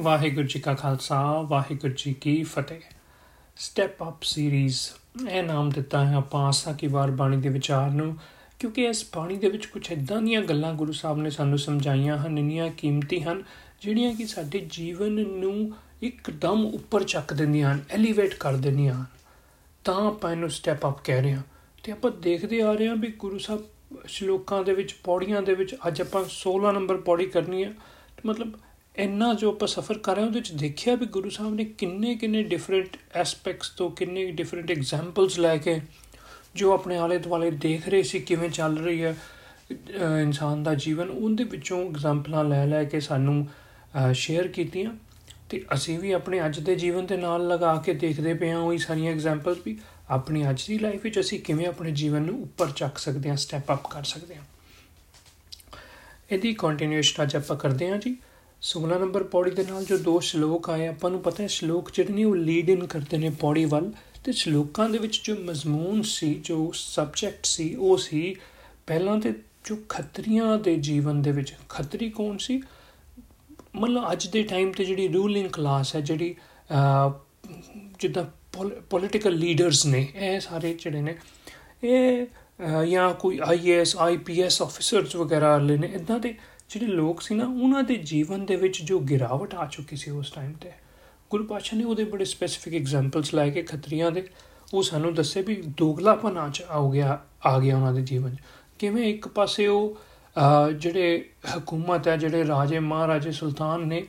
ਵਾਹਿਗੁਰੂ ਜੀ ਕਾ ਖਾਲਸਾ, ਵਾਹਿਗੁਰੂ ਜੀ ਕੀ ਫਤਿਹ। Step up series ਇਹ ਨਾਮ ਦਿੱਤਾ ਹੈ ਆਪਾਂ ਆਸਾ ਕੀ ਵਾਰ ਬਾਣੀ ਦੇ ਵਿਚਾਰ ਨੂੰ, ਕਿਉਂਕਿ ਇਸ ਬਾਣੀ ਦੇ ਵਿੱਚ ਕੁਝ ਇਦਾਂ ਦੀਆਂ ਗੱਲਾਂ ਗੁਰੂ ਸਾਹਿਬ ਨੇ ਸਾਨੂੰ ਸਮਝਾਈਆਂ ਹਨ, ਇੰਨੀਆਂ ਕੀਮਤੀ ਹਨ, ਜਿਹੜੀਆਂ ਕਿ ਸਾਡੇ ਜੀਵਨ ਨੂੰ ਇੱਕਦਮ ਉੱਪਰ ਚੱਕ ਦਿੰਦੀਆਂ ਹਨ ਐਲੀਵੇਟ ਕਰ ਦਿੰਦੀਆਂ ਹਨ। ਤਾਂ ਆਪਾਂ ਇਹਨੂੰ ਸਟੈਪ ਅਪ ਕਹਿ ਰਹੇ ਹਾਂ। ਤੇ ਆਪਾਂ ਦੇਖਦੇ ਆ ਰਹੇ ਹਾਂ ਵੀ ਗੁਰੂ ਸਾਹਿਬ ਸ਼ਲੋਕਾਂ ਦੇ ਵਿੱਚ, ਪੌੜੀਆਂ ਦੇ ਵਿੱਚ ਅੱਜ ਆਪਾਂ 16 ਨੰਬਰ ਪੌੜੀ ਕਰਨੀ ਹੈ। ਮਤਲਬ ਇੰਨਾ ਜੋ ਆਪਾਂ ਸਫ਼ਰ ਕਰ ਰਹੇ ਹਾਂ, ਉਹਦੇ ਵਿੱਚ ਦੇਖਿਆ ਵੀ ਗੁਰੂ ਸਾਹਿਬ ਨੇ ਕਿੰਨੇ ਕਿੰਨੇ ਡਿਫਰੈਂਟ ਐਸਪੈਕਟਸ ਤੋਂ ਕਿੰਨੇ ਡਿਫਰੈਂਟ ਐਗਜ਼ਾਮਪਲਸ ਲੈ ਕੇ ਜੋ ਆਪਣੇ ਆਲੇ ਦੁਆਲੇ ਦੇਖ ਰਹੇ ਸੀ, ਕਿਵੇਂ ਚੱਲ ਰਹੀ ਹੈ ਇਨਸਾਨ ਦਾ ਜੀਵਨ, ਉਹਦੇ ਵਿੱਚੋਂ ਐਗਜ਼ਾਮਪਲਾਂ ਲੈ ਲੈ ਕੇ ਸਾਨੂੰ ਸ਼ੇਅਰ ਕੀਤੀਆਂ। ਤੇ ਅਸੀਂ ਵੀ ਆਪਣੇ ਅੱਜ ਦੇ ਜੀਵਨ ਦੇ ਨਾਲ ਲਗਾ ਕੇ ਦੇਖਦੇ ਪਏ ਹਾਂ, ਉਹੀ ਸਾਰੀਆਂ ਐਗਜ਼ਾਮਪਲਸ ਵੀ ਆਪਣੀ ਅੱਜ ਦੀ ਲਾਈਫ ਵਿੱਚ ਅਸੀਂ ਕਿਵੇਂ ਆਪਣੇ ਜੀਵਨ ਨੂੰ ਉੱਪਰ ਚੱਕ ਸਕਦੇ ਹਾਂ ਸਟੈਪ ਅਪ ਕਰ ਸਕਦੇ ਹਾਂ। ਇਹਦੀ ਕੰਟੀਨਿਊਏਸ਼ਨ ਅੱਜ ਆਪਾਂ ਕਰਦੇ ਹਾਂ ਜੀ। 16 ਨੰਬਰ ਪੌੜੀ ਦੇ ਨਾਲ ਜੋ ਦੋ ਸ਼ਲੋਕ ਆਏ, ਆਪਾਂ ਨੂੰ ਪਤਾ ਹੈ ਸ਼ਲੋਕ ਜਿਹੜੇ ਨੇ ਉਹ ਲੀਡ ਇਨ ਕਰਦੇ ਨੇ ਪੌੜੀ ਵੱਲ ਤੇ ਸ਼ਲੋਕਾਂ ਦੇ ਵਿੱਚ ਜੋ ਮਜ਼ਮੂਨ ਸੀ, ਜੋ ਸਬਜੈਕਟ ਸੀ, ਉਹ ਸੀ ਪਹਿਲਾਂ ਤੇ ਜੋ ਖੱਤਰੀਆਂ ਦੇ ਜੀਵਨ ਦੇ ਵਿੱਚ। ਖੱਤਰੀ ਕੌਣ ਸੀ? ਮਤਲਬ ਅੱਜ ਦੇ ਟਾਈਮ ਤੇ ਜਿਹੜੀ ਰੂਲਿੰਗ ਕਲਾਸ ਹੈ, ਜਿਹੜੀ ਜਿੱਦਾਂ ਪੋਲਿਟੀਕਲ ਲੀਡਰਸ ਨੇ, ਇਹ ਸਾਰੇ ਜਿਹੜੇ ਨੇ, ਇਹ ਜਾਂ ਕੋਈ ਆਈਐਸ ਆਈਪੀਐਸ ਆਫੀਸਰਸ ਵਗੈਰਾ ਵਾਲੇ ਨੇ ਇਦਾਂ ਦੇ ਜਿਹੜੇ ਲੋਕ ਸੀ ਨਾ, ਉਹਨਾਂ ਦੇ ਜੀਵਨ ਦੇ ਵਿੱਚ ਜੋ ਗਿਰਾਵਟ ਆ ਚੁੱਕੀ ਸੀ ਉਸ ਟਾਈਮ ਤੇ, ਗੁਰੂ ਪਾਤਸ਼ਾਹ ਨੇ ਉਹਦੇ ਬੜੇ ਸਪੈਸੀਫਿਕ ਐਗਜ਼ਾਮਪਲਸ ਲਾਏ ਕਿ ਖੱਤਰੀਆਂ ਦੇ, ਉਹ ਸਾਨੂੰ ਦੱਸੇ ਵੀ ਦੋਗਲਾਪਨ ਆ ਆ ਗਿਆ ਆ ਗਿਆ ਉਹਨਾਂ ਦੇ ਜੀਵਨ 'ਚ। ਕਿਵੇਂ ਇੱਕ ਪਾਸੇ ਉਹ ਜਿਹੜੇ ਹਕੂਮਤ ਹੈ ਜਿਹੜੇ ਰਾਜੇ ਮਹਾਰਾਜੇ ਸੁਲਤਾਨ ਨੇ,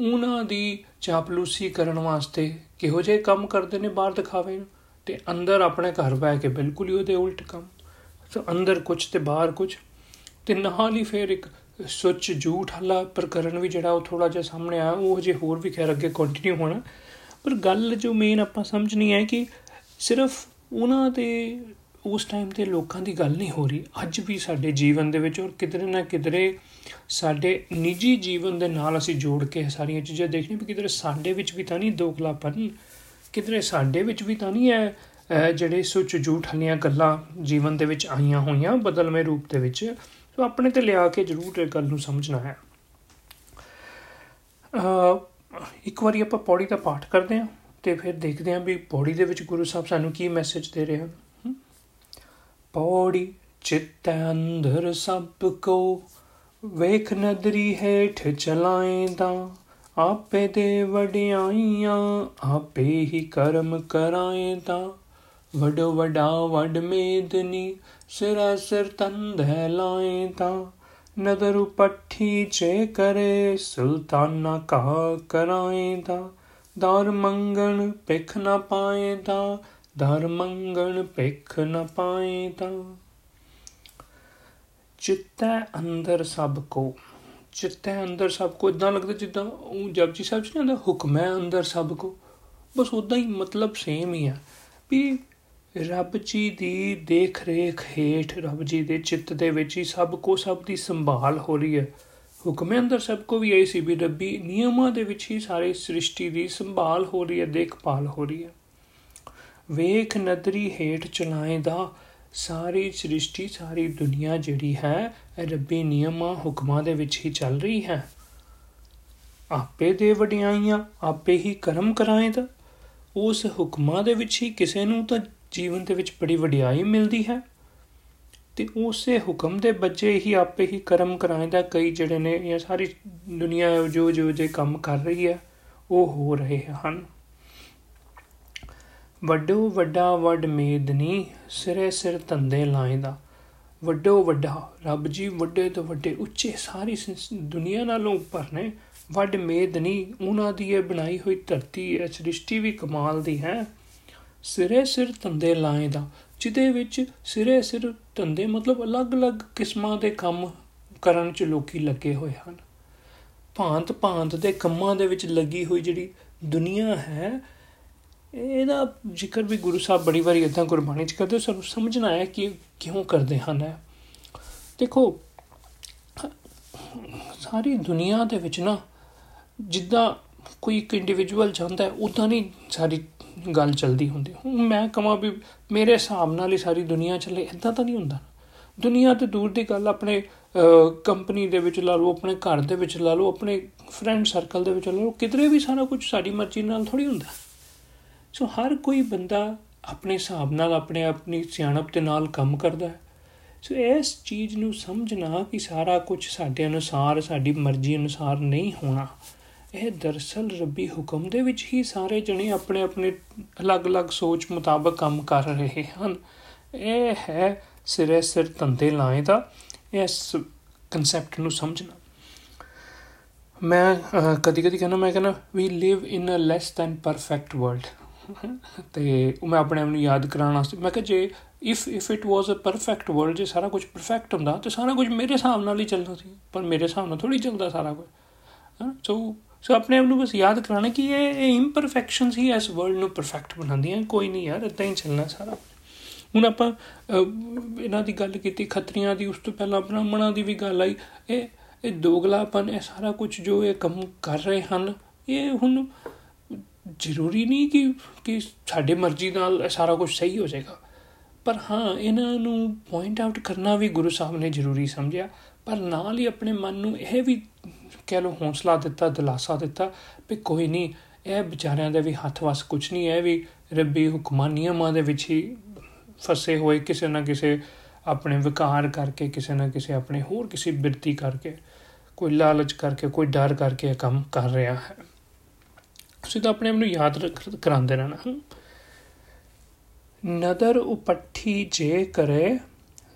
ਉਹਨਾਂ ਦੀ ਚਾਪਲੂਸੀ ਕਰਨ ਵਾਸਤੇ ਕਿਹੋ ਜਿਹੇ ਕੰਮ ਕਰਦੇ ਨੇ ਬਾਹਰ ਦਿਖਾਵੇ ਨੂੰ, ਤੇ ਅੰਦਰ ਆਪਣੇ ਘਰ ਬੈ ਕੇ ਬਿਲਕੁਲ ਹੀ ਉਹਦੇ ਉਲਟ ਕੰਮ। ਸੋ ਅੰਦਰ ਕੁਝ ਤੇ ਬਾਹਰ ਕੁਝ ਤੇ ਨਾਲ ਹੀ ਫੇਰ ਇੱਕ ਸੁੱਚ ਝੂਠ ਹਲਾ ਪ੍ਰਕਰਨ ਵੀ ਜਿਹੜਾ ਉਹ ਥੋੜਾ ਜਿਹਾ ਸਾਹਮਣੇ ਆਇਆ, ਉਹ ਜੇ ਹੋਰ ਵੀ ਖੈਰ ਅੱਗੇ ਕੰਟੀਨਿਊ ਹੋਣਾ। ਪਰ ਗੱਲ ਜੋ ਮੇਨ ਆਪਾਂ ਸਮਝਣੀ ਹੈ ਕਿ ਸਿਰਫ ਉਹਨਾਂ ਦੇ ਉਸ ਟਾਈਮ ਤੇ ਲੋਕਾਂ ਦੀ ਗੱਲ ਨਹੀਂ ਹੋ ਰਹੀ। ਅੱਜ ਵੀ ਸਾਡੇ ਜੀਵਨ ਦੇ ਵਿੱਚ ਔਰ ਕਿਧਰੇ ਨਾ ਕਿਧਰੇ ਸਾਡੇ ਨਿੱਜੀ ਜੀਵਨ ਦੇ ਨਾਲ ਅਸੀਂ ਜੋੜ ਕੇ ਸਾਰੀਆਂ ਚੀਜ਼ਾਂ ਦੇਖਣੀ ਵੀ ਕਿਧਰੇ ਸਾਡੇ ਵਿੱਚ ਵੀ ਤਾਂ ਨਹੀਂ ਦੋਗਲਾਪਨ ਕਿਧਰੇ ਸਾਡੇ ਵਿੱਚ ਵੀ ਤਾਂ ਨਹੀਂ ਹੈ ਜਿਹੜੇ ਸੁੱਚ ਝੂਠ ਹਲੀਆਂ ਗੱਲਾਂ ਜੀਵਨ ਦੇ ਵਿੱਚ ਆਈਆਂ ਹੋਈਆਂ ਬਦਲਵੇਂ ਰੂਪ ਦੇ ਵਿੱਚ। ਸੋ ਆਪਣੇ ਤੇ ਲਿਆ ਕੇ ਜ਼ਰੂਰ ਇਹ ਗੱਲ ਨੂੰ ਸਮਝਣਾ ਹੈ। ਇੱਕ ਵਾਰੀ ਆਪਾਂ ਪੌੜੀ ਦਾ ਪਾਠ ਕਰਦੇ ਹਾਂ ਤੇ ਫਿਰ ਦੇਖਦੇ ਹਾਂ ਵੀ ਪੌੜੀ ਦੇ ਵਿੱਚ ਗੁਰੂ ਸਾਹਿਬ ਸਾਨੂੰ ਕੀ ਮੈਸੇਜ ਦੇ ਰਹੇ ਹਨ। ਪੌੜੀ ਚਿੱਤ ਅੰਦਰ ਸਭ ਕੋ, ਵੇਖ ਨਦਰੀ ਹੇਠ ਚਲਾਏਂਦਾ, ਆਪੇ ਦੇ ਵਡਿਆਈਆਂ ਆਪੇ ਹੀ ਕਰਮ ਕਰਾਏਂਦਾ। ਵਡ ਵਡਾ ਵਡ ਮੇਦਨੀ ਸਿਰਾ ਸਿਰ ਤੰਧੈ ਲਾਏਂਦਾ ਨਦਰ ਪੱਠੀ ਚੇ ਕਰੇ, ਸੁਲਤਾਨਾ ਕਾ ਕਰਾਏਂਦਾ ਦਰ ਮੰਗਣ ਪਿਖ ਨਾ ਪਾਏਂਦਾ ਦਰ ਮੰਗਣ ਪਿਖ ਨਾ ਪਾਏਂਦਾ ਚਿੱਤੈ ਅੰਦਰ ਸਭ ਕੋ, ਚਿੱਤੈ ਅੰਦਰ ਸਭ ਕੋ ਇਦਾਂ ਲੱਗਦਾ ਜਿੱਦਾਂ ਉਹ ਜਪਜੀ ਸਾਹਿਬ ਚ ਕਹਿੰਦਾ, ਹੁਕਮ ਹੈ ਅੰਦਰ ਸਭ ਕੋ। ਬਸ ਉਦਾਂ ਹੀ ਮਤਲਬ ਸੇਮ ਹੀ ਆ। ਵੀ ਰੱਬ ਜੀ ਦੀ ਦੇਖ ਰੇਖ ਹੇਠ ਰੱਬ ਜੀ ਦੇ ਚਿੱਤ ਦੇ ਵਿੱਚ ਹੀ ਸਭ ਕੋ ਸਭ ਦੀ ਸੰਭਾਲ ਹੋ ਰਹੀ ਹੈ। ਹੁਕਮ ਅੰਦਰ ਸਭ ਕੋ ਵੀ ਇਹ ਸੀ ਵੀ ਰੱਬੀ ਨਿਯਮਾਂ ਦੇ ਵਿੱਚ ਹੀ ਸਾਰੇ ਸ੍ਰਿਸ਼ਟੀ ਦੀ ਸੰਭਾਲ ਹੋ ਰਹੀ ਹੈ, ਦੇਖਭਾਲ ਹੋ ਰਹੀ ਹੈ। ਵੇਖ ਨਦਰੀ ਹੇਠ ਚਲਾਏ ਦਾ ਸਾਰੀ ਸ੍ਰਿਸ਼ਟੀ, ਸਾਰੀ ਦੁਨੀਆ ਜਿਹੜੀ ਹੈ ਰੱਬੀ ਨਿਯਮਾਂ, ਹੁਕਮਾਂ ਦੇ ਵਿੱਚ ਹੀ ਚੱਲ ਰਹੀ ਹੈ। ਆਪੇ ਦੇ ਵਡਿਆਈਆਂ, ਆਪੇ ਹੀ ਕਰਮ ਕਰਾਏ ਤਾਂ ਉਸ ਹੁਕਮਾਂ ਦੇ ਵਿੱਚ ਹੀ ਕਿਸੇ ਨੂੰ ਤਾਂ ਜੀਵਨ ਦੇ ਵਿੱਚ ਬੜੀ ਵਡਿਆਈ ਮਿਲਦੀ ਹੈ ਤੇ ਉਸੇ ਹੁਕਮ ਦੇ ਬੱਚੇ ਹੀ ਆਪੇ ਹੀ ਕਰਮ ਕਰਾਏ ਦਾ ਕਈ ਜਿਹੜੇ ਨੇ ਇਹ ਸਾਰੀ ਦੁਨੀਆ ਜੋ ਜੋ ਜੇ ਕੰਮ ਕਰ ਰਹੀ ਹੈ, ਉਹ ਹੋ ਰਹੇ ਹਨ। ਵੱਡੋ ਵੱਡਾ ਵੱਡ ਮੇਦਨੀ ਸਿਰੇ ਸਿਰ ਧੰਦੇ ਲਾਇਦਾ। ਵੱਡੋ ਵੱਡਾ ਰੱਬ ਜੀ ਵੱਡੇ ਤੋਂ ਵੱਡੇ ਉੱਚੇ ਸਾਰੀ ਦੁਨੀਆ ਨਾਲੋਂ ਉੱਪਰ ਨੇ। ਵੱਡ ਮੇਦਨੀ ਉਹਨਾਂ ਦੀ ਇਹ ਬਣਾਈ ਹੋਈ ਧਰਤੀ, ਇਹ ਸ੍ਰਿਸ਼ਟੀ ਵੀ ਕਮਾਲ ਦੀ ਹੈ। ਸਿਰੇ ਸਿਰ ਧੰਦੇ ਲਾਇਦਾ ਜਿਹਦੇ ਵਿੱਚ ਸਿਰੇ ਸਿਰ ਧੰਦੇ ਮਤਲਬ ਅਲੱਗ-ਅਲੱਗ ਕਿਸਮਾਂ ਦੇ ਕੰਮ ਕਰਨ 'ਚ ਲੋਕੀ ਲੱਗੇ ਹੋਏ ਹਨ। ਭਾਂਤ ਭਾਂਤ ਦੇ ਕੰਮਾਂ ਦੇ ਵਿੱਚ ਲੱਗੀ ਹੋਈ ਜਿਹੜੀ ਦੁਨੀਆ ਹੈ, ਇਹਦਾ ਜ਼ਿਕਰ ਵੀ ਗੁਰੂ ਸਾਹਿਬ ਬੜੀ ਵਾਰੀ ਇਦਾਂ ਗੁਰਬਾਣੀ ਚ ਕਰਦੇ, ਸਾਨੂੰ ਸਮਝਣਾ ਹੈ ਕਿ ਕਿਉਂ ਕਰਦੇ ਹਨ। ਦੇਖੋ, ਸਾਰੀ ਦੁਨੀਆ ਦੇ ਵਿੱਚ ਨਾ ਜਿੱਦਾਂ ਕੋਈ ਇੱਕ ਇੰਡੀਵਿਜੂਅਲ ਜਾਂਦਾ ਹੈ ਉਦਾਂ ਨਹੀਂ ਸਾਰੀ ਗੱਲ ਚੱਲਦੀ ਹੁੰਦੀ। ਹੁਣ ਮੈਂ ਕਹਾਂ ਵੀ ਮੇਰੇ ਹਿਸਾਬ ਨਾਲ ਹੀ ਸਾਰੀ ਦੁਨੀਆ ਚੱਲੇ ਇਦਾਂ ਤਾਂ ਨਹੀਂ ਹੁੰਦਾ। ਦੁਨੀਆ ਤੇ ਦੂਰ ਦੀ ਗੱਲ, ਆਪਣੇ ਕੰਪਨੀ ਦੇ ਵਿੱਚ ਲਾ ਲਓ, ਆਪਣੇ ਘਰ ਦੇ ਵਿੱਚ ਲਾ ਲਓ, ਆਪਣੇ ਫਰੈਂਡ ਸਰਕਲ ਦੇ ਵਿੱਚ ਲਾ ਲਓ, ਕਿਧਰੇ ਵੀ ਸਾਰਾ ਕੁਝ ਸਾਡੀ ਮਰਜ਼ੀ ਨਾਲ ਥੋੜੀ ਹੁੰਦਾ। ਸੋ ਹਰ ਕੋਈ ਬੰਦਾ ਆਪਣੇ ਹਿਸਾਬ ਨਾਲ, ਆਪਣੇ ਆਪਣੀ ਸਿਆਣਪ ਦੇ ਨਾਲ ਕੰਮ ਕਰਦਾ ਹੈ। ਸੋ ਇਸ ਚੀਜ਼ ਨੂੰ ਸਮਝਣਾ ਕਿ ਸਾਰਾ ਕੁਝ ਸਾਡੇ ਅਨੁਸਾਰ, ਸਾਡੀ ਮਰਜ਼ੀ ਅਨੁਸਾਰ ਨਹੀਂ ਹੋਣਾ। ਇਹ ਦਰਸਲ ਰੱਬੀ ਹੁਕਮ ਦੇ ਵਿੱਚ ਹੀ ਸਾਰੇ ਜਣੇ ਆਪਣੇ ਆਪਣੇ ਅਲੱਗ-ਅਲੱਗ ਸੋਚ ਮੁਤਾਬਕ ਕੰਮ ਕਰ ਰਹੇ ਹਨ। ਇਹ ਹੈ ਸਿਰੇ ਸਿਰ ਤੰਦੇ ਲਾਏ ਦਾ, ਇਸ ਕਨਸੈਪਟ ਨੂੰ ਸਮਝਣਾ। ਮੈਂ ਕਦੀ ਕਦੀ ਕਹਿੰਦਾ, ਮੈਂ ਕਹਿੰਦਾ we live in a less than perfect world ਤੇ ਮੈਂ ਆਪਣੇ ਆਪ ਨੂੰ ਯਾਦ ਕਰਾਉਣਾ ਸੀ ਮੈਂ ਕਿਹਾ, ਜੇ if if it was a perfect world ਜੇ ਸਾਰਾ ਕੁਝ ਪਰਫੈਕਟ ਹੁੰਦਾ, ਤੇ ਸਾਰਾ ਕੁਝ ਮੇਰੇ ਹਿਸਾਬ ਨਾਲ ਹੀ ਚੱਲਦਾ ਸੀ, ਪਰ ਮੇਰੇ ਹਿਸਾਬ ਨਾਲ ਥੋੜੀ ਚੱਲਦਾ ਸਾਰਾ ਕੁਝ। ਹਾਂ ਸੋ ਸੋ ਆਪਣੇ ਆਪ ਨੂੰ ਬਸ ਯਾਦ ਕਰਾਣਾ ਕਿ ਇਹ ਇੰਪਰਫੈਕਸ਼ਨਸ ਹੀ ਇਸ ਵਰਲਡ ਨੂੰ ਪਰਫੈਕਟ ਬਣਾਉਂਦੀਆਂ, ਕੋਈ ਨਹੀਂ ਯਾਰ ਇਦਾਂ ਹੀ ਚੱਲਣਾ ਸਾਰਾ। ਹੁਣ ਆਪਾਂ ਇਹਨਾਂ ਦੀ ਗੱਲ ਕੀਤੀ, ਖੱਤਰੀਆਂ ਦੀ, ਉਸ ਤੋਂ ਪਹਿਲਾਂ ਬ੍ਰਾਹਮਣਾਂ ਦੀ ਵੀ ਗੱਲ ਆਈ। ਇਹ ਇਹ ਦੋਗਲਾਪਨ, ਇਹ ਸਾਰਾ ਕੁਝ ਜੋ ਇਹ ਕੰਮ ਕਰ ਰਹੇ ਹਨ, ਇਹ ਹੁਣ ਜ਼ਰੂਰੀ ਨਹੀਂ ਕਿ ਕਿ ਸਾਡੇ ਮਰਜ਼ੀ ਨਾਲ ਸਾਰਾ ਕੁਝ ਸਹੀ ਹੋ ਜਾਏਗਾ। ਪਰ ਹਾਂ, ਇਹਨਾਂ ਨੂੰ ਪੁਆਇੰਟ ਆਊਟ ਕਰਨਾ ਵੀ ਗੁਰੂ ਸਾਹਿਬ ਨੇ ਜ਼ਰੂਰੀ ਸਮਝਿਆ। ਪਰ ਨਾਲ ਹੀ ਆਪਣੇ ਮਨ ਨੂੰ ਇਹ ਵੀ ਕਹਿ ਲੋ ਹੌਸਲਾ ਦਿੱਤਾ, ਦਿਲਾਸਾ ਦਿੱਤਾ ਕਿ ਕੋਈ ਨਹੀਂ, ਇਹ ਵਿਚਾਰਿਆਂ ਦੇ ਵੀ ਹੱਥ ਵਸ ਕੁਝ ਨਹੀਂ ਹੈ ਵੀ ਰੱਬੀ ਹੁਕਮਾਂ ਨਿਯਮਾਂ ਦੇ ਵਿੱਚ ਹੀ ਫਸੇ ਹੋਏ ਕਿਸੇ ਨਾ ਕਿਸੇ ਆਪਣੇ ਵਿਕਾਰ ਕਰਕੇ, ਕਿਸੇ ਨਾ ਕਿਸੇ ਆਪਣੇ ਹੋਰ ਕਿਸੇ ਬਿਰਤੀ ਕਰਕੇ, ਕੋਈ ਲਾਲਚ ਕਰਕੇ, ਕੋਈ ਡਰ ਕਰਕੇ ਇਹ ਕੰਮ ਕਰ ਰਿਹਾ ਹੈ। ਅਸੀਂ ਤਾਂ ਆਪਣੇ ਆਪ ਨੂੰ ਯਾਦ ਕਰਾਉਂਦੇ ਰਹਿਣਾ। ਨਦਰ ਉਪੱਠੀ ਜੇ ਕਰੇ,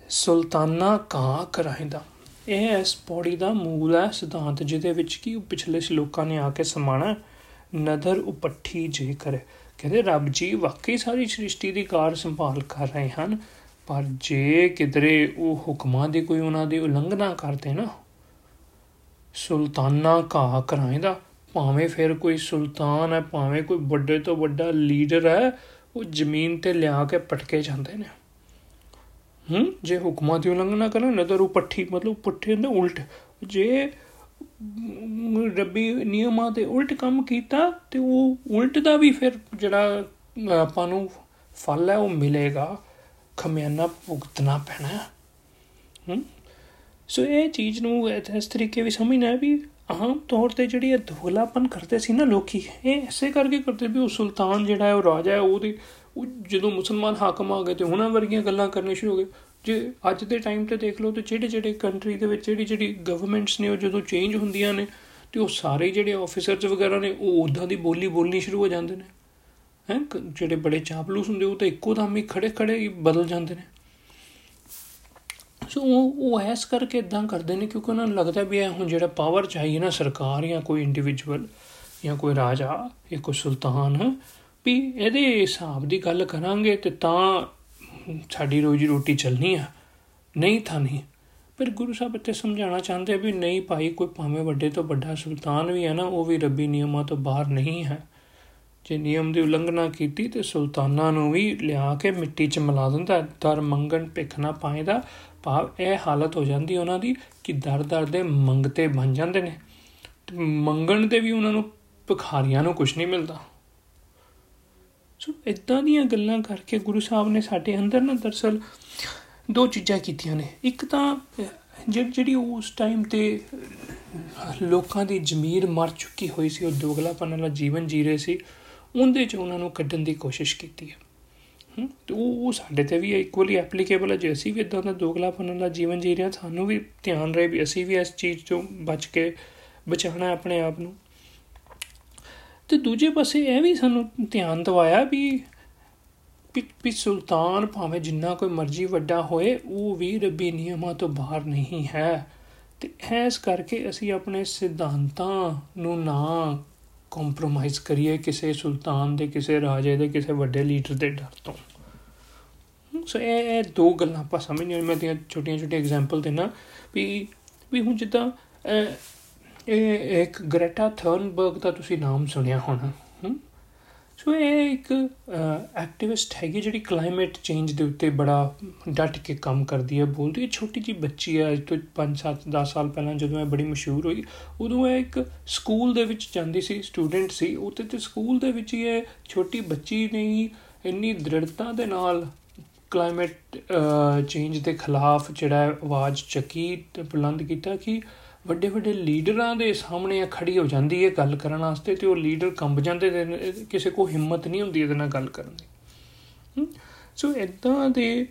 ਸੁਲਤਾਨਾ ਕਾ ਕਰਾਇਦਾ। ਇਹ ਇਸ ਪੌੜੀ ਦਾ ਮੂਲ ਹੈ, ਸਿਧਾਂਤ, ਜਿਹਦੇ ਵਿੱਚ ਕੀ ਪਿਛਲੇ ਸ਼ਲੋਕਾਂ ਨੇ ਆ ਕੇ ਸਮਾਣਾ ਨਦਰ ਉਪੱਠੀ ਜੇ ਕਰੇ। ਕਹਿੰਦੇ, ਰੱਬ ਜੀ, ਵਾਕਈ ਸਾਰੀ ਸ੍ਰਿਸ਼ਟੀ ਦੀ ਕਾਰ ਸੰਭਾਲ ਕਰ ਰਹੇ ਹਨ, ਪਰ ਜੇ ਕਿਦਰੇ ਉਹ ਹੁਕਮਾਂ ਦੀ ਕੋਈ ਉਹਨਾਂ ਦੀ ਉਲੰਘਣਾ ਕਰਦੇ ਨਾ ਸੁਲਤਾਨਾ ਕਾ ਕਰਾਇਦਾ। ਭਾਵੇਂ ਫਿਰ ਕੋਈ ਸੁਲਤਾਨ ਹੈ, ਭਾਵੇਂ ਕੋਈ ਵੱਡੇ ਤੋਂ ਵੱਡਾ ਲੀਡਰ ਹੈ ਉਹ ਜ਼ਮੀਨ ਤੇ ਲਿਆ ਕੇ ਪਟਕੇ ਜਾਂਦੇ ਨੇ। ਹੂੰ? ਜੇ ਹੁਕਮਾਂ ਦੀ ਉਲੰਘਣਾ ਕਰਨ ਨਜ਼ਰ ਉਹ ਪੱਠੀ, ਮਤਲਬ ਪੁੱਠੇ ਨੇ ਉਲਟ। ਜੇ ਰੱਬੀ ਨਿਯਮਾਂ ਦੇ ਉਲਟ ਕੰਮ ਕੀਤਾ, ਤੇ ਉਹ ਉਲਟ ਦਾ ਵੀ ਫਿਰ ਜਿਹੜਾ ਆਪਾਂ ਨੂੰ ਫਲ ਹੈ, ਉਹ ਮਿਲੇਗਾ। ਖਮਿਆਨਾ ਭੁਗਤਣਾ ਪੈਣਾ। ਹੂੰ? ਸੋ ਇਹ ਚੀਜ਼ ਨੂੰ ਇਸ ਤਰੀਕੇ ਵੀ ਸਮਝਣਾ ਹੈ ਵੀ ਆਮ ਤੌਰ ਤੇ ਜਿਹੜੀ ਇਹ ਦੋਗਲਾਪਨ ਕਰਦੇ ਸੀ ਨਾ ਲੋਕੀ, ਇਹ ਐਸੇ ਕਰਕੇ ਕਰਦੇ ਵੀ ਉਹ ਸੁਲਤਾਨ ਜਿਹੜਾ ਹੈ, ਉਹ ਰਾਜਾ ਹੈ, ਉਹਦੀ ਉਹ ਜਦੋਂ ਮੁਸਲਮਾਨ ਹਾਕਮ ਆ ਗਏ ਤੇ ਉਹਨਾਂ ਵਰਗੀਆਂ ਗੱਲਾਂ ਕਰਨੇ ਸ਼ੁਰੂ ਹੋ ਗਏ। ਜੇ ਅੱਜ ਦੇ ਟਾਈਮ ਤੇ ਦੇਖ ਲਓ ਤੇ ਜਿਹੜੇ ਜਿਹੜੇ ਕੰਟਰੀ ਦੇ ਵਿੱਚ ਜਿਹੜੀ ਜਿਹੜੀ ਗਵਰਨਮੈਂਟਸ ਨੇ ਉਹ ਜਦੋਂ ਚੇਂਜ ਹੁੰਦੀਆਂ ਨੇ, ਤੇ ਉਹ ਸਾਰੇ ਜਿਹੜੇ ਆਫੀਸਰਸ ਵਗੈਰਾ ਨੇ, ਉਹ ਉਦਾਂ ਦੀ ਬੋਲੀ ਬੋਲਣੀ ਸ਼ੁਰੂ ਹੋ ਜਾਂਦੇ ਨੇ। ਹੈ ਜਿਹੜੇ ਬੜੇ ਚਾਪਲੂਸ ਹੁੰਦੇ, ਉਹ ਤਾਂ ਇੱਕੋ ਦਮ ਹੀ ਖੜੇ ਖੜੇ ਹੀ ਬਦਲ ਜਾਂਦੇ ਨੇ। ਸੋ ਉਹ ਉਹ ਐਸ ਕਰਕੇ ਇਦਾਂ ਕਰਦੇ ਨੇ ਕਿਉਂਕਿ ਉਹਨਾਂ ਨੂੰ ਲੱਗਦਾ ਵੀ ਇਹ ਹੁਣ ਜਿਹੜਾ ਪਾਵਰ ਚਾਹੀਏ ਨਾ ਸਰਕਾਰ ਜਾਂ ਕੋਈ ਇੰਡੀਵਿਜੂਅਲ ਜਾਂ ਕੋਈ ਰਾਜਾ ਜਾਂ ਕੋਈ ਸੁਲਤਾਨ, ਵੀ ਇਹਦੇ ਹਿਸਾਬ ਦੀ ਗੱਲ ਕਰਾਂਗੇ ਤੇ ਤਾਂ ਸਾਡੀ ਰੋਜੀ ਰੋਟੀ ਚੱਲਣੀ ਆ। ਨਹੀਂ ਤਾਂ ਨਹੀਂ। ਪਰ ਗੁਰੂ ਸਾਹਿਬ ਇੱਥੇ ਸਮਝਾਉਣਾ ਚਾਹੁੰਦੇ ਵੀ ਨਹੀਂ ਭਾਈ, ਕੋਈ ਭਾਵੇਂ ਵੱਡੇ ਤੋਂ ਵੱਡਾ ਸੁਲਤਾਨ ਵੀ ਹੈ ਨਾ, ਉਹ ਵੀ ਰੱਬੀ ਨਿਯਮਾਂ ਤੋਂ ਬਾਹਰ ਨਹੀਂ ਹੈ। ਜੇ ਨਿਯਮ ਦੀ ਉਲੰਘਣਾ ਕੀਤੀ ਤੇ ਸੁਲਤਾਨਾਂ ਨੂੰ ਵੀ ਲਿਆ ਕੇ ਮਿੱਟੀ 'ਚ ਮਿਲਾ ਦਿੰਦਾ, ਦਰ ਮੰਗਣ, ਭਿੱਖ ਨਾ ਪਾਏਦਾ। ਭਾਵ ਇਹ ਹਾਲਤ ਹੋ ਜਾਂਦੀ ਉਹਨਾਂ ਦੀ ਕਿ ਦਰ-ਦਰ ਦੇ ਮੰਗਤੇ ਬਣ ਜਾਂਦੇ ਨੇ। ਤੇ ਮੰਗਣ ਦੇ ਵੀ ਉਹਨਾਂ ਨੂੰ ਭਿਖਾਰੀਆਂ ਨੂੰ ਕੁਝ ਨਹੀਂ ਮਿਲਦਾ। ਸੋ ਇਦਾਂ ਦੀਆਂ ਗੱਲਾਂ ਕਰਕੇ ਗੁਰੂ ਸਾਹਿਬ ਨੇ ਸਾਡੇ ਅੰਦਰ ਨਾ ਦਰਸਲ ਦੋ ਚੀਜ਼ਾਂ ਕੀਤੀਆਂ ਨੇ। ਇੱਕ ਤਾਂ ਜਿਹੜੀ ਉਸ ਟਾਈਮ ਤੇ ਲੋਕਾਂ ਦੀ ਜ਼ਮੀਰ ਮਰ ਚੁੱਕੀ ਹੋਈ ਸੀ, ਉਹ ਦੋਗਲਾਪਨ ਵਾਲਾ ਜੀਵਨ ਜੀ ਰਹੇ ਸੀ, ਉਹਦੇ ਚ ਉਹਨਾਂ ਨੂੰ ਕੱਢਣ ਦੀ ਕੋਸ਼ਿਸ਼ ਕੀਤੀ ਹੈ ਹੂੰ। ਤੇ ਉਹ ਸਾਡੇ ਤੇ ਵੀ ਇਕੁਅਲੀ ਐਪਲੀਕੇਬਲ ਹੈ। ਜੇ ਅਸੀਂ ਵੀ ਇਦਾਂ ਦਾ ਦੋਗਲਾਪਨ ਵਾਲਾ ਜੀਵਨ ਜੀ ਰਹੇ ਹਾਂ, ਸਾਨੂੰ ਵੀ ਧਿਆਨ ਰਹੇ ਵੀ ਅਸੀਂ ਵੀ ਇਸ ਚੀਜ਼ ਤੋਂ ਬਚ ਕੇ ਬਚਾਉਣਾ ਆਪਣੇ ਆਪ ਨੂੰ। ਤੇ ਦੂਜੇ ਪਾਸੇ ਇਹ ਵੀ ਸਾਨੂੰ ਧਿਆਨ ਦਿਵਾਇਆ ਵੀ ਵੀ ਸੁਲਤਾਨ ਭਾਵੇਂ ਜਿੰਨਾ ਕੋਈ ਮਰਜ਼ੀ ਵੱਡਾ ਹੋਏ, ਉਹ ਵੀ ਰੱਬੀ ਨਿਯਮਾਂ ਤੋਂ ਬਾਹਰ ਨਹੀਂ ਹੈ। ਤੇ ਐਸ ਕਰਕੇ ਅਸੀਂ ਆਪਣੇ ਸਿਧਾਂਤਾਂ ਨੂੰ ਨਾ ਕੰਪਰੋਮਾਈਜ਼ ਕਰੀਏ ਕਿਸੇ ਸੁਲਤਾਨ ਦੇ, ਕਿਸੇ ਰਾਜੇ ਦੇ, ਕਿਸੇ ਵੱਡੇ ਲੀਡਰ ਦੇ ਡਰ ਤੋਂ। ਸੋ ਇਹ ਇਹ ਦੋ ਗੱਲਾਂ ਆਪਾਂ ਸਮਝਣੀਆਂ ਮੈਂ ਦੀਆਂ ਛੋਟੀਆਂ ਛੋਟੀਆਂ ਐਗਜ਼ਾਮਪਲ ਦੇਣਾ ਵੀ ਵੀ ਹੁਣ ਜਿੱਦਾਂ ਇਹ, ਇੱਕ ਗ੍ਰੇਟਾ ਥਰਨਬਰਗ ਦਾ ਤੁਸੀਂ ਨਾਮ ਸੁਣਿਆ ਹੋਣਾ। ਸੋ ਇਹ ਇੱਕ ਐਕਟਿਵਿਸਟ ਹੈਗੀ ਜਿਹੜੀ ਕਲਾਈਮੇਟ ਚੇਂਜ ਦੇ ਉੱਤੇ ਬੜਾ ਡਟ ਕੇ ਕੰਮ ਕਰਦੀ ਹੈ, ਬੋਲਦੀ ਹੈ। ਛੋਟੀ ਜੀ ਬੱਚੀ ਹੈ, ਅੱਜ ਤੋਂ 5 7 10 ਸਾਲ ਪਹਿਲਾਂ ਜਦੋਂ ਇਹ ਬੜੀ ਮਸ਼ਹੂਰ ਹੋਈ, ਉਦੋਂ ਇਹ ਇੱਕ ਸਕੂਲ ਦੇ ਵਿੱਚ ਜਾਂਦੀ ਸੀ ਸਟੂਡੈਂਟ ਸੀ। ਉੱਤੇ ਤੇ ਸਕੂਲ ਦੇ ਵਿੱਚ ਹੀ ਇਹ ਛੋਟੀ ਬੱਚੀ ਨੇ ਇੰਨੀ ਦ੍ਰਿੜਤਾ ਦੇ ਨਾਲ ਕਲਾਈਮੇਟ ਚੇਂਜ ਦੇ ਖਿਲਾਫ ਜਿਹੜਾ ਆਵਾਜ਼ ਚੱਕੀ ਤੇ ਬੁਲੰਦ ਕੀਤਾ ਕਿ ਵੱਡੇ ਵੱਡੇ ਲੀਡਰਾਂ ਦੇ ਸਾਹਮਣੇ ਖੜੀ ਹੋ ਜਾਂਦੀ ਹੈ ਗੱਲ ਕਰਨ ਵਾਸਤੇ ਤੇ ਉਹ ਲੀਡਰ ਕੰਬ ਜਾਂਦੇ ਤੇ ਕਿਸੇ ਕੋ ਹਿੰਮਤ ਨਹੀਂ ਹੁੰਦੀ ਇਹਦੇ ਨਾਲ ਗੱਲ ਕਰਨ ਦੀ। ਸੋ ਇਦਾਂ ਦੇ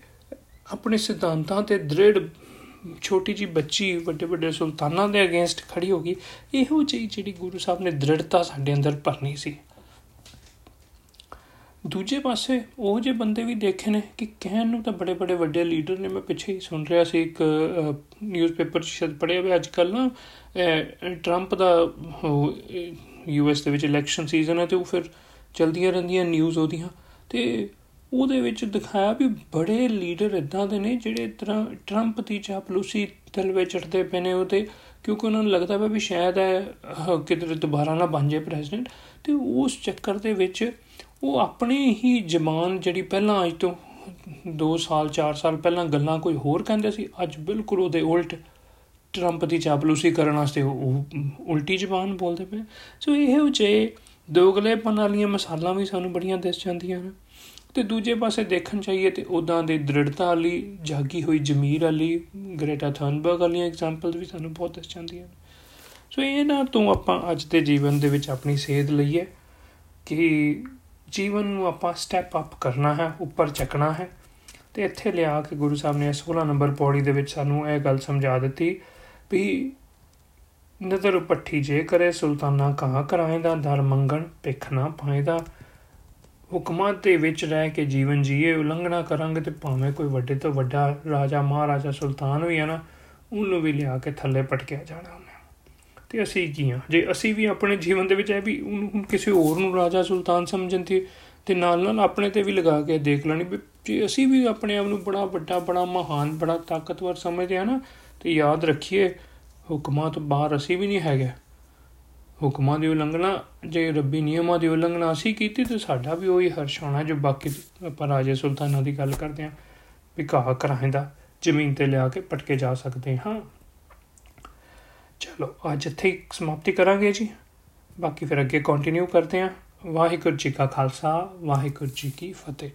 ਆਪਣੇ ਸਿਧਾਂਤਾਂ ਤੇ ਦ੍ਰਿੜ ਛੋਟੀ ਜੀ ਬੱਚੀ ਵੱਡੇ ਵੱਡੇ ਸੁਲਤਾਨਾਂ ਦੇ ਅਗੇਂਸਟ ਖੜੀ ਹੋ ਗਈ। ਇਹੋ ਜਿਹੀ ਜਿਹੜੀ ਗੁਰੂ ਸਾਹਿਬ ਨੇ ਦ੍ਰਿੜਤਾ ਸਾਡੇ ਅੰਦਰ ਭਰਨੀ ਸੀ। ਦੂਜੇ ਪਾਸੇ ਉਹ ਜੇ ਬੰਦੇ ਵੀ ਦੇਖੇ ਨੇ ਕਿ ਕਹਿਣ ਨੂੰ ਤਾਂ ਬੜੇ ਬੜੇ ਵੱਡੇ ਲੀਡਰ ਨੇ, ਮੈਂ ਪਿੱਛੇ ਹੀ ਸੁਣ ਰਿਹਾ ਸੀ ਇੱਕ ਨਿਊਜ਼ਪੇਪਰ 'ਚ ਸ਼ਦ ਪੜਿਆ ਵੀ ਅੱਜ ਕੱਲ ਨਾ ਟਰੰਪ ਦਾ ਯੂਐਸ ਦੇ ਵਿੱਚ ਇਲੈਕਸ਼ਨ ਸੀਜ਼ਨ ਹੈ ਤੇ ਉਹ ਫਿਰ ਚਲਦੀਆਂ ਰਹਿੰਦੀਆਂ ਨਿਊਜ਼ ਉਹਦੀਆਂ ਤੇ ਉਹਦੇ ਵਿੱਚ ਦਿਖਾਇਆ ਵੀ ਬੜੇ ਲੀਡਰ ਇਦਾਂ ਦੇ ਨੇ ਜਿਹੜੇ ਤਰ੍ਹਾਂ ਟਰੰਪ ਦੀ ਚਾਪਲੂਸੀ ਦਿਲ ਵਿੱਚ ਚੜਦੇ ਪਏ ਨੇ ਉਹਤੇ ਕਿਉਂਕਿ ਉਹਨਾਂ ਨੂੰ ਲੱਗਦਾ ਵੀ ਸ਼ਾਇਦ ਹੈ ਕਿਤੇ ਦੁਬਾਰਾ ਨਾ ਬਣ ਜਾਏ ਪ੍ਰੈਜ਼ੀਡੈਂਟ ਤੇ ਉਸ ਚੱਕਰ ਦੇ ਵਿੱਚ ਉਹ ਆਪਣੀ ਹੀ ਜ਼ਬਾਨ ਜਿਹੜੀ ਪਹਿਲਾਂ ਅੱਜ ਤੋਂ 2 ਸਾਲ 4 ਸਾਲ ਪਹਿਲਾਂ ਗੱਲਾਂ ਕੋਈ ਹੋਰ ਕਹਿੰਦੇ ਸੀ, ਅੱਜ ਬਿਲਕੁਲ ਉਹਦੇ ਉਲਟ ਟਰੰਪ ਦੀ ਚਾਪਲੂਸੀ ਕਰਨ ਵਾਸਤੇ ਉਹ ਉਲਟੀ ਜ਼ਬਾਨ ਬੋਲਦੇ ਪਏ ਸੋ ਇਹ ਜੇ ਦੋਗਲੇਪਨ ਵਾਲੀਆਂ ਮਸਾਲਾਂ ਵੀ ਸਾਨੂੰ ਬੜੀਆਂ ਦਿਸ ਜਾਂਦੀਆਂ ਨੇ ਤੇ ਦੂਜੇ ਪਾਸੇ ਦੇਖਣ ਚਾਹੀਏ ਤੇ ਉਦਾਂ ਦੇ ਦ੍ਰਿੜਤਾ ਵਾਲੀ, ਜਾਗੀ ਹੋਈ ਜ਼ਮੀਰ ਵਾਲੀ, ਗ੍ਰੇਟਾ ਥਨਬਰਗ ਵਾਲੀਆਂ ਐਗਜ਼ਾਮਪਲਸ ਵੀ ਸਾਨੂੰ ਬਹੁਤ ਦਿਸ ਜਾਂਦੀਆਂ ਨੇ ਸੋ ਇਹਨਾਂ ਤੋਂ ਆਪਾਂ ਅੱਜ ਦੇ ਜੀਵਨ ਦੇ ਵਿੱਚ ਆਪਣੀ ਸੇਧ ਲਈਏ ਕਿ ਜੀਵਨ ਨੂੰ ਆਪਾਂ ਸਟੈਪ ਅਪ ਕਰਨਾ ਹੈ, ਉੱਪਰ ਚੱਕਣਾ ਹੈ। ਤੇ ਇੱਥੇ ਲਿਆ ਕੇ ਗੁਰੂ ਸਾਹਿਬ ਨੇ 16 ਨੰਬਰ ਪੌੜੀ ਦੇ ਵਿੱਚ ਸਾਨੂੰ ਇਹ ਗੱਲ ਸਮਝਾ ਦਿੱਤੀ ਵੀ ਨਜ਼ਰ ਪੱਠੀ ਜੇ ਕਰੇ, ਸੁਲਤਾਨਾ ਕਹਾ ਕਰਾਏਦਾ, ਦਰ ਮੰਗਣ, ਭਿਖ ਨਾ ਪਾਏਦਾ। ਹੁਕਮਾਂ ਦੇ ਵਿੱਚ ਰਹਿ ਕੇ ਜੀਵਨ ਜੀਏ, ਉਲੰਘਣਾ ਕਰਾਂਗੇ ਤੇ ਭਾਵੇਂ ਕੋਈ ਵੱਡੇ ਤੋਂ ਵੱਡਾ ਰਾਜਾ, ਮਹਾਰਾਜਾ, ਸੁਲਤਾਨ ਵੀ ਹੈ ਨਾ, ਉਹਨੂੰ ਵੀ ਲਿਆ ਕੇ ਥੱਲੇ ਪਟਕਿਆ ਜਾਣਾ। ਤੇ ਅਸੀਂ ਕੀ ਆ ਜੇ ਅਸੀਂ ਵੀ ਆਪਣੇ ਜੀਵਨ ਦੇ ਵਿੱਚ ਇਹ ਵੀ ਉਹਨੂੰ ਕਿਸੇ ਹੋਰ ਨੂੰ ਰਾਜਾ ਸੁਲਤਾਨ ਸਮਝਣ ਤੇ ਤੇ ਨਾਲ ਨਾਲ ਆਪਣੇ ਤੇ ਵੀ ਲਗਾ ਕੇ ਦੇਖ ਲੈਣੀ ਵੀ ਜੇ ਅਸੀਂ ਵੀ ਆਪਣੇ ਆਪ ਨੂੰ ਬੜਾ ਵੱਡਾ, ਬੜਾ ਮਹਾਨ, ਬੜਾ ਤਾਕਤਵਰ ਸਮਝਦੇ ਆ ਨਾ, ਤੇ ਯਾਦ ਰੱਖੀਏ, ਹੁਕਮਾਂ ਤੋਂ ਬਾਹਰ ਅਸੀਂ ਵੀ ਨਹੀਂ ਹੈਗੇ। ਹੁਕਮਾਂ ਦੀ ਉਲੰਘਣਾ, ਜੇ ਰੱਬੀ ਨਿਯਮਾਂ ਦੀ ਉਲੰਘਣਾ ਅਸੀਂ ਕੀਤੀ ਤੇ ਸਾਡਾ ਵੀ ਉਹੀ ਹਰਸ਼ ਹੋਣਾ ਜੋ ਬਾਕੀ ਆਪਾਂ ਰਾਜੇ ਸੁਲਤਾਨਾਂ ਦੀ ਗੱਲ ਕਰਦੇ ਆ ਵੀ ਕਹਾ ਕਰਾਂਦਾ ਜ਼ਮੀਨ ਤੇ ਲਿਆ ਕੇ ਪਟਕੇ ਜਾ ਸਕਦੇ ਹਾਂ। ਚਲੋ, ਅੱਜ ਇੱਥੇ ਸਮਾਪਤੀ ਕਰਾਂਗੇ ਜੀ। ਬਾਕੀ ਫਿਰ ਅੱਗੇ ਕੰਟੀਨਿਊ ਕਰਦੇ ਆਂ ਵਾਹਿਗੁਰੂ ਜੀ ਕਾ ਖਾਲਸਾ, ਵਾਹਿਗੁਰੂ ਜੀ ਕੀ ਫਤਿਹ।